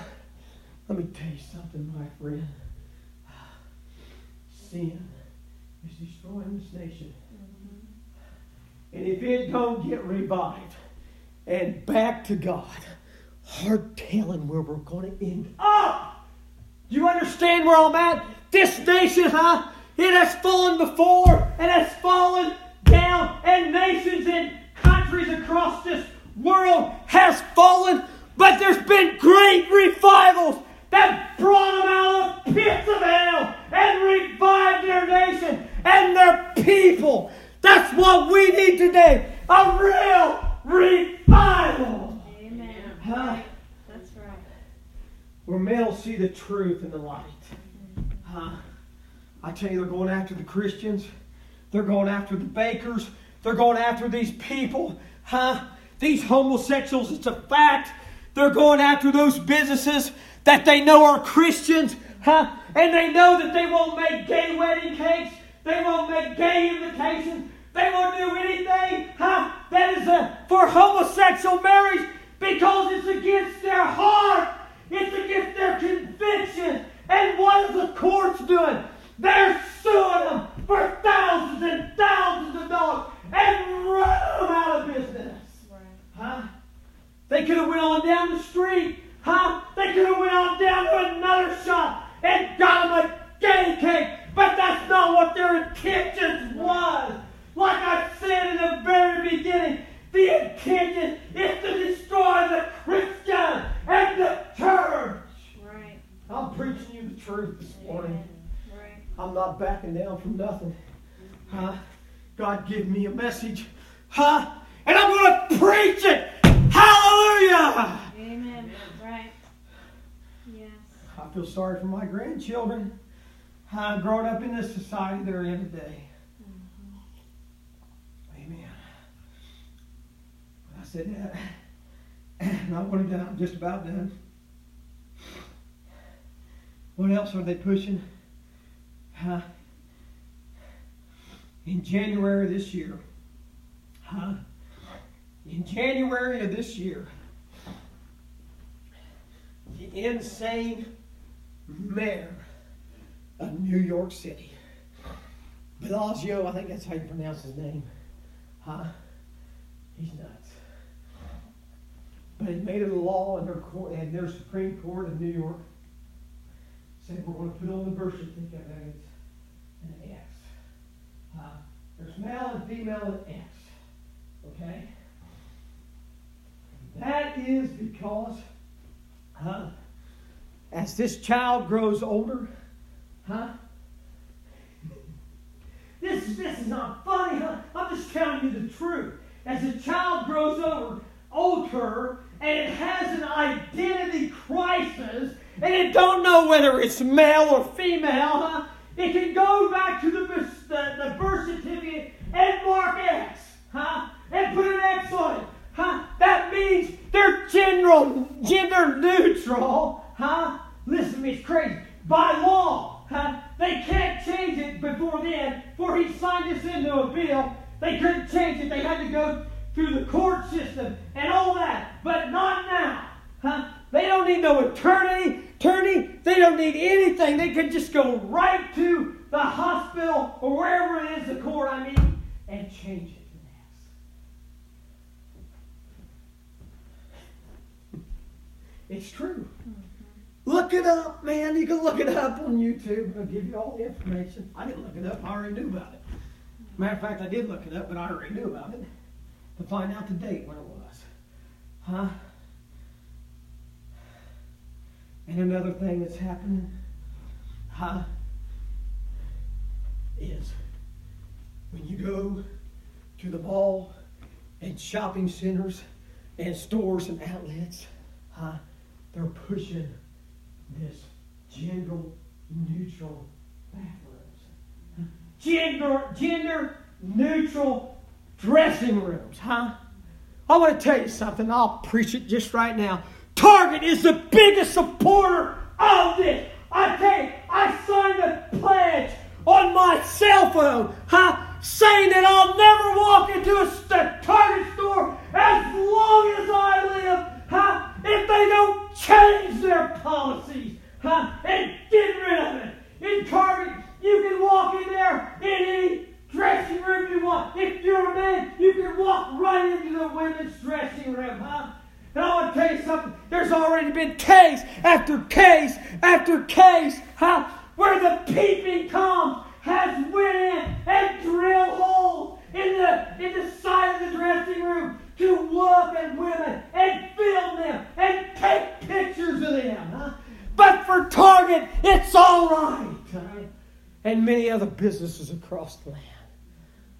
Let me tell you something, my friend. Sin is destroying this nation. Mm-hmm. And if it don't get revived and back to God, hard telling where we're going to end up. Do you understand where I'm at? This nation, huh? It has fallen before and has fallen down, and nations and countries across this world has fallen, but there's been great revivals that brought them out of the pits of hell and revived their nation and their people. That's what we need today. A real revival. Amen. Huh? That's right. Where men will see the truth and the light. Huh? I tell you, they're going after the Christians. They're going after the bakers. They're going after these people, huh? These homosexuals, it's a fact. They're going after those businesses that they know are Christians, huh? And they know that they won't make gay wedding cakes, they won't make gay invitations, they won't do anything, huh? That is a, for homosexual marriage because it's against their heart, it's against their conviction. And what is the courts doing? They're suing them for thousands and thousands of dollars and run them out of business. Huh? They could have went on down the street. Huh? They could have went on down to another shop and got them a gay cake. But that's not what their intentions was. Like I said in the very beginning, the intention is to destroy the Christian and the church. Right. I'm preaching you the truth this morning. Right. I'm not backing down from nothing. Huh? God give me a message. Huh? And I'm going to preach it. Hallelujah. Amen. Right. Yes. I feel sorry for my grandchildren. Uh, growing up in this society they're in today. Mm-hmm. Amen. I said that. And I wanted to, I'm just about done. What else are they pushing? Huh? In January this year, huh? In January of this year, the insane mayor of New York City, Blasio, I think that's how you pronounce his name, huh? He's nuts. But he made it a law in their, court, in their Supreme Court of New York. Said we're going to put on the birth certificate an X. Uh, there's male and female and X. Okay? That is because huh, as this child grows older, huh? This, this is not funny, huh? I'm just telling you the truth. As a child grows over, older and it has an identity crisis and it don't know whether it's male or female, huh? It can go back to the, the, the birth certificate and mark X, huh? And put an X on it, huh? That means they're general, gender neutral, huh? Listen to me, it's crazy. By law, huh? They can't change it before then. Before he signed this into a bill, they couldn't change it. They had to go through the court system and all that, but not now. Huh? They don't need no attorney, attorney. They don't need anything. They can just go right to the hospital or wherever it is, the court, I mean, and change it. It's true. Mm-hmm. Look it up, man. You can look it up on YouTube. I'll give you all the information. I didn't look it up. I already knew about it. Matter of fact, I did look it up, but I already knew about it to find out the date when it was. Huh? And another thing that's happening, huh, is when you go to the mall and shopping centers and stores and outlets, huh, they're pushing this gender neutral bathrooms. Gender, gender neutral dressing rooms, huh? I want to tell you something. I'll preach it just right now. Target is the biggest supporter of this. I tell you, I signed a pledge on my cell phone, huh? Saying that I'll never walk into a Target store as long as I live, huh? If they don't change their policies, huh? And get rid of it. In Target, you can walk in there in any dressing room you want. If you're a man, you can walk right into the women's dressing room, huh? And I want to tell you something. There's already been case after case after case, huh? Where the peeping Tom has went in and drilled holes in the and many other businesses across the land.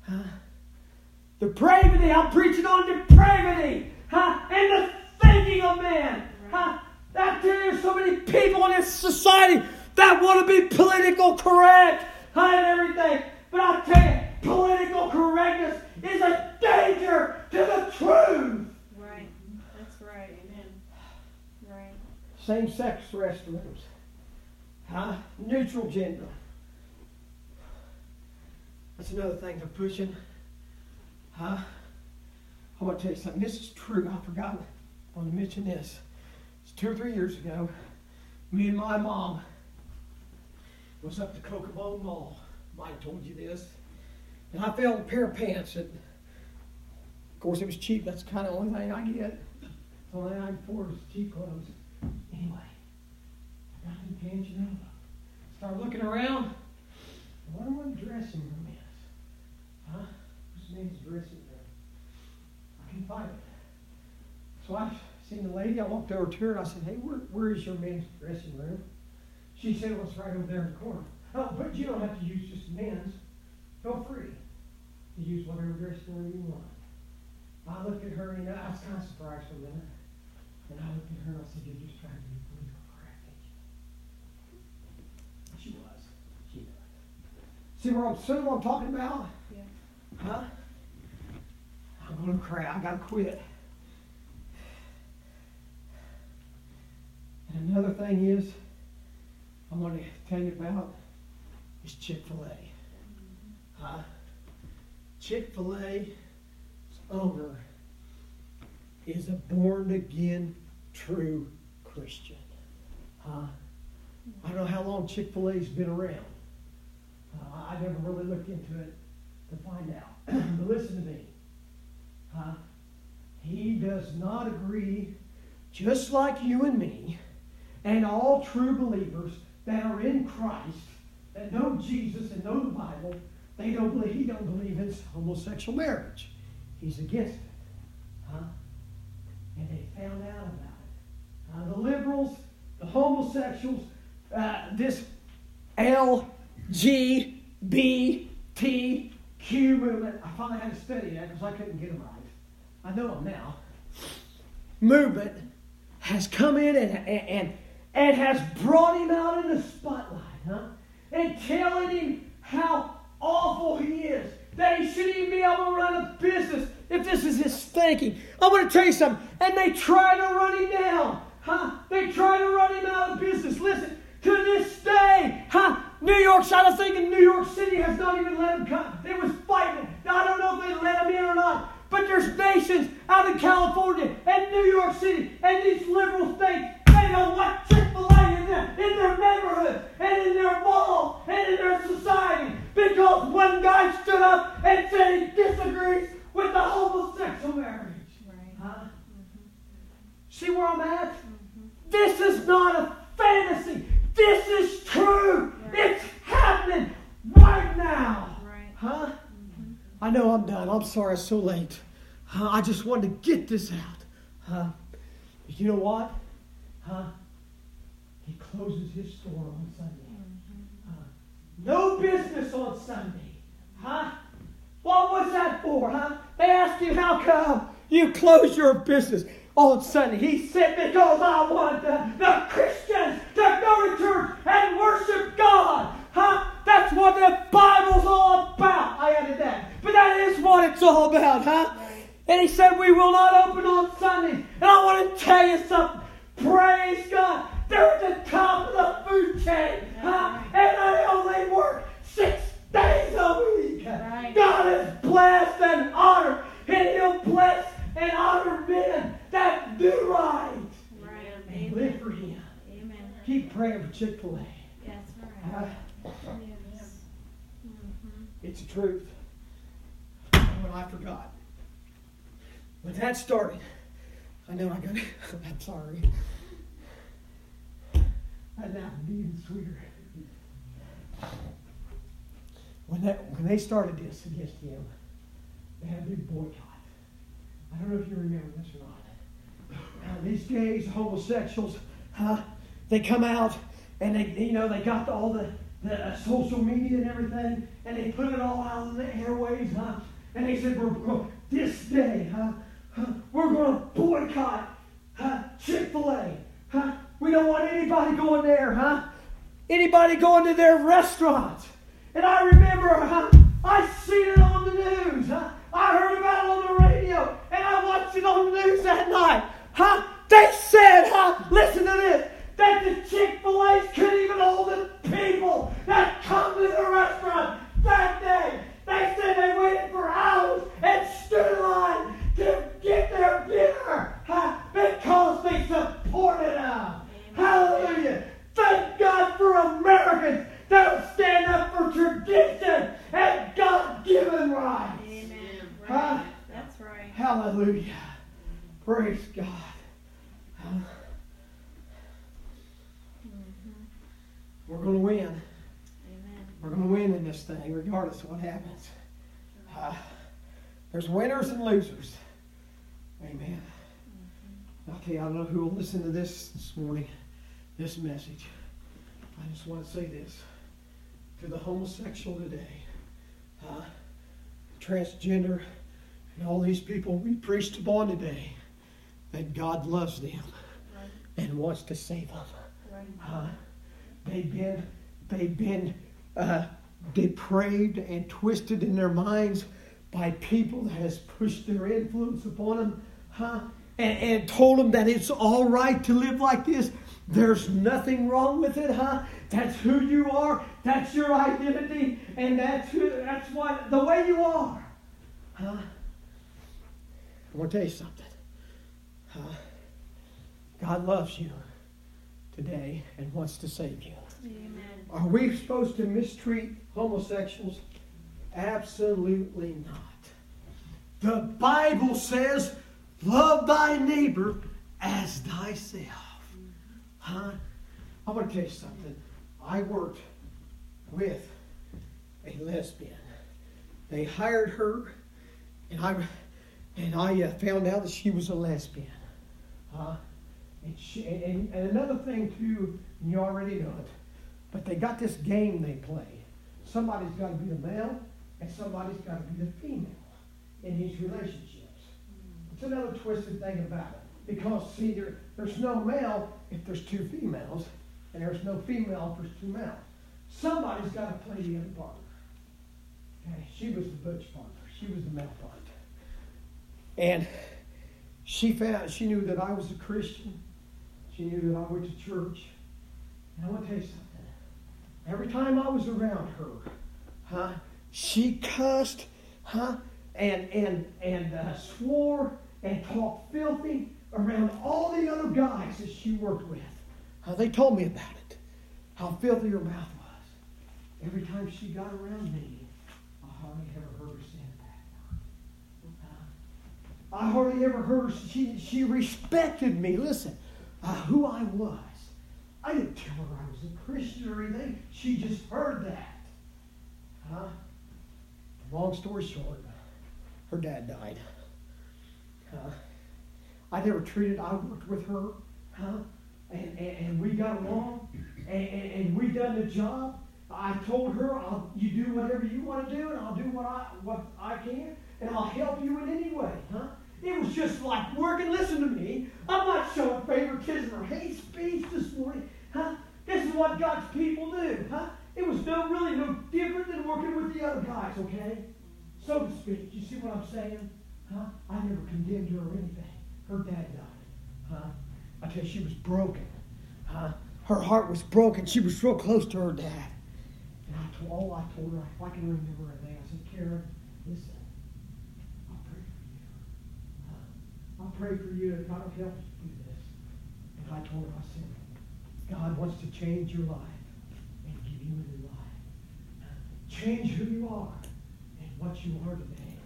Huh? Depravity, I'm preaching on depravity huh? and the thinking of man. Huh? There, there's so many people in this society that want to be political correct huh, and everything. But I tell you, political correctness is a danger to the truth. Right. That's right. Amen. Right. Same sex restrooms. Huh? Neutral gender. That's another thing they're pushing. Huh? I want to tell you something. This is true. I forgot. I want to mention this. It's two or three years ago. Me and my mom was up to Kokomo Mall. Mike told you this. And I found a pair of pants that, of course, it was cheap. That's kind of the only thing I get. The only thing I can afford is cheap clothes. Anyway, I got the pants, you know. Started looking around. I wonder what dressing room is. Huh? What's the name's dressing room? I can find it. So I seen the lady. I walked over to her and I said, Hey, where, where is your men's dressing room? She said it was right over there in the corner. Oh, but you don't have to use just men's. Feel free to use whatever dressing room you want. I looked at her and I was kind of surprised for a minute. And I looked at her and I said, You're just trying to be political correct? She was. She was. See where I'm, what I'm talking about? Huh? I'm gonna cry. I gotta quit. And another thing is, I want to tell you about is Chick Fil A. Chick Fil A's owner is a born again, true Christian. Huh? I don't know how long Chick Fil A's been around. Uh, I never really looked into it to find out. but listen to me. He does not agree, just like you and me, and all true believers that are in Christ, that know Jesus and know the Bible, they don't believe, he don't believe in homosexual marriage. He's against it. Huh? And they found out about it. Uh, the liberals, the homosexuals, uh, this Movement, I finally had to study that because I couldn't get them right. I know them now. Movement has come in and, and, and, and has brought him out in the spotlight, huh? And telling him how awful he is. That he shouldn't even be able to run a business if this is his thinking. I'm going to tell you something. And they try to run him down. Huh? They try to run him out of business. Listen, to this day, huh? New York, I was thinking New York City has not even let him come. They was fighting. Now, I don't know if they let him in or not. But there's nations out in California and New York City and these liberal states. They don't want Chick-fil-A in their, in their neighborhood and in their mall and in their society. Because one guy stood up and said he disagrees with the homosexual marriage. Right. Huh? Mm-hmm. See where I'm at? This is not a fantasy. This is true. It's happening right now. Right. Huh? I know I'm done. I'm sorry it's so late. Huh? I just wanted to get this out. Huh? But you know what? Huh? He closes his store on Sunday. Mm-hmm. Huh? No business on Sunday. Huh? What was that for, huh? They asked you how come you close your business on Sunday? He said, because I want the, the Christians to go to church and worship God. Huh? That's what the Bible's all about. I added that. But that is what it's all about, huh? And he said, we will not open on Sunday. And I want to tell you something. Praise God. They're at the top of the food chain, huh? And they only work six days a week. God is blessed and honored, and He'll and honor men that do right Right. and live for Him. Amen. Keep praying for Chick Fil A. That's right. Uh, Yes. Mhm. it's the truth. What I forgot. When that started, I know I got. It. I'm sorry. Now be even sweeter. When that when they started this against him, they had a big boycott. I don't know if you remember this or not. Uh, these gays, homosexuals, huh? They come out and they, you know, they got all the, the uh, social media and everything, and they put it all out in the airways, huh? And they said, we're, we're this day, huh? huh, We're going to boycott huh? Chick-fil-A, huh? We don't want anybody going there, huh? Anybody going to their restaurants. And I remember, huh? I seen it on the news, huh? I heard about it on the radio, and I watched it on the news that night, huh? They said, huh? Listen to this. that the Chick fil A's couldn't even hold the people that come to the restaurant that day. They said they waited for hours and stood in line to get their dinner huh, because they supported them. Hallelujah. Thank God for Americans that will stand up for tradition and God given rights. Amen. Huh? Right. That's right. Hallelujah. Praise God. Huh? We're going to win. Amen. We're going to win in this thing, regardless of what happens. Uh, there's winners and losers. Amen. Okay, I don't know who will listen to this this morning, this message. I just want to say this to the homosexual today, uh, transgender, and all these people we preached upon today, that God loves them Right. and wants to save them. Right. Uh, they've been they've been uh, depraved and twisted in their minds by people that has pushed their influence upon them, huh? And, and told them that it's all right to live like this. There's nothing wrong with it, huh? That's who you are. That's your identity, and that's who. That's what the way you are, huh? I want to tell you something. Huh? God loves you today and wants to save you. Amen. Are we supposed to mistreat homosexuals? Absolutely not. The Bible says, love thy neighbor as thyself. Huh? I want to tell you something. I worked with a lesbian. They hired her, and I, and I uh, found out that she was a lesbian. And, she, and, and another thing too, you already know it, but they got this game they play. Somebody's got to be the male, and somebody's got to be the female in these relationships. It's another twisted thing about it. Because, see, there, there's no male if there's two females, and there's no female if there's two males. Somebody's got to play the other partner. Okay, she was the butch partner. She was the male part. And she found she knew that I was a Christian. She knew that I went to church. And I want to tell you something. Every time I was around her, huh, she cussed, huh, and and and uh, swore and talked filthy around all the other guys that she worked with. Uh, they told me about it, how filthy her mouth was. Every time she got around me, I hardly ever heard her say a bad word. Uh, I hardly ever heard her. She she respected me. Listen, uh, who I was. I didn't tell her I was a Christian or anything. She just heard that. Huh? Long story short, her dad died. Huh? I never treated, I worked with her, huh? And, and, and we got along, and, and, and we done the job. I told her, I'll, you do whatever you want to do, and I'll do what I, what I can, and I'll help you in any way, huh? It was just like working. Listen to me. I'm not showing favoritism or hate speech this morning, huh? This is what God's people do, huh? It was no really no different than working with the other guys, okay? So to speak. You see what I'm saying? Huh? I never condemned her or anything. Her dad died. Huh? I tell you, she was broken. Huh? Her heart was broken. She was real close to her dad. And I told, all I told her, I can remember everything, I said, Karen, listen, I'll pray for you. Huh? I'll pray for you if God will help you do this. And I told her, I said, God wants to change your life and give you a new life. Uh, change who you are and what you are today.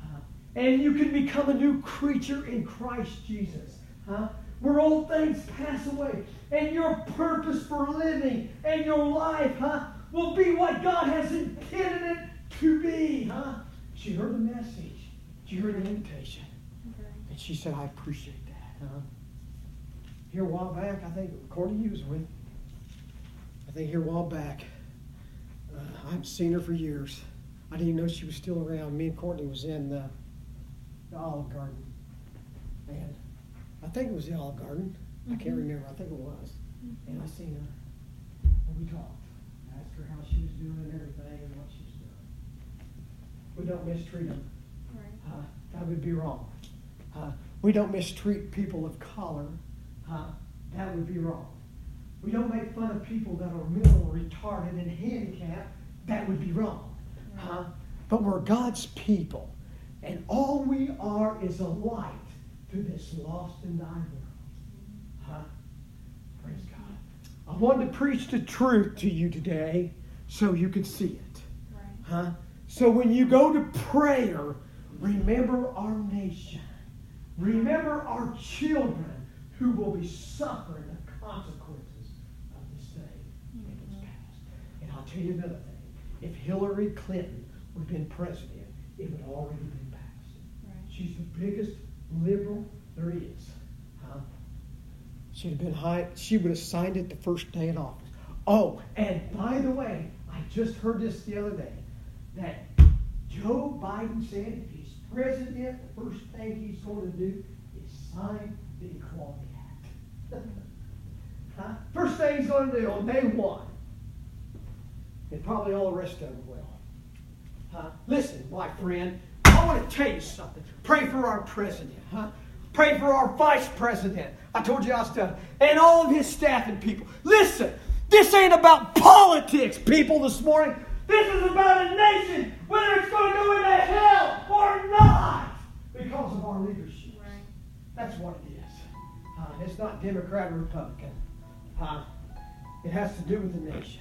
Huh? And you can become a new creature in Christ Jesus. Huh? Where old things pass away. And your purpose for living and your life, huh, will be what God has intended it to be, huh? She heard the message. She heard the invitation. And she said, I appreciate that. Huh? Here a while back, I think Courtney you was with. I think here a while back, uh, I haven't seen her for years. I didn't even know she was still around. Me and Courtney was in the, the Olive Garden, and I think it was the Olive Garden. I can't Mhm. remember. I think it was. And I seen her, and we talked. I asked her how she was doing and everything, and what she was doing. We don't mistreat them. Right. Uh, that would be wrong. Uh, we don't mistreat people of color. Uh, that would be wrong. We don't make fun of people that are mentally retarded and handicapped. That would be wrong. Huh? But we're God's people. And all we are is a light to this lost and dying world. Huh? Praise God. I wanted to preach the truth to you today so you can see it. Huh? So when you go to prayer, remember our nation. Remember our children who will be suffering the consequences of this day if it's mm-hmm. passed. And I'll tell you another thing. If Hillary Clinton would have been president, it would already been passed. Right. She's the biggest liberal there is. Huh? She'd have been high, she would have signed it the first day in office. Oh, and by the way, I just heard this the other day that Joe Biden said if he's president, the first thing he's going to do is sign the Equality Act. huh? First thing he's going to do on day one. And probably all the rest of them will. Huh? Listen, my friend, I want to tell you something. Pray for our president, huh? Pray for our vice president. I told you I was done. And all of his staff and people. Listen, this ain't about politics, people, this morning. This is about a nation, whether it's going to go into hell or not, because of our leadership. Right. That's what it is. Uh, it's not Democrat or Republican. Uh, it has to do with the nation.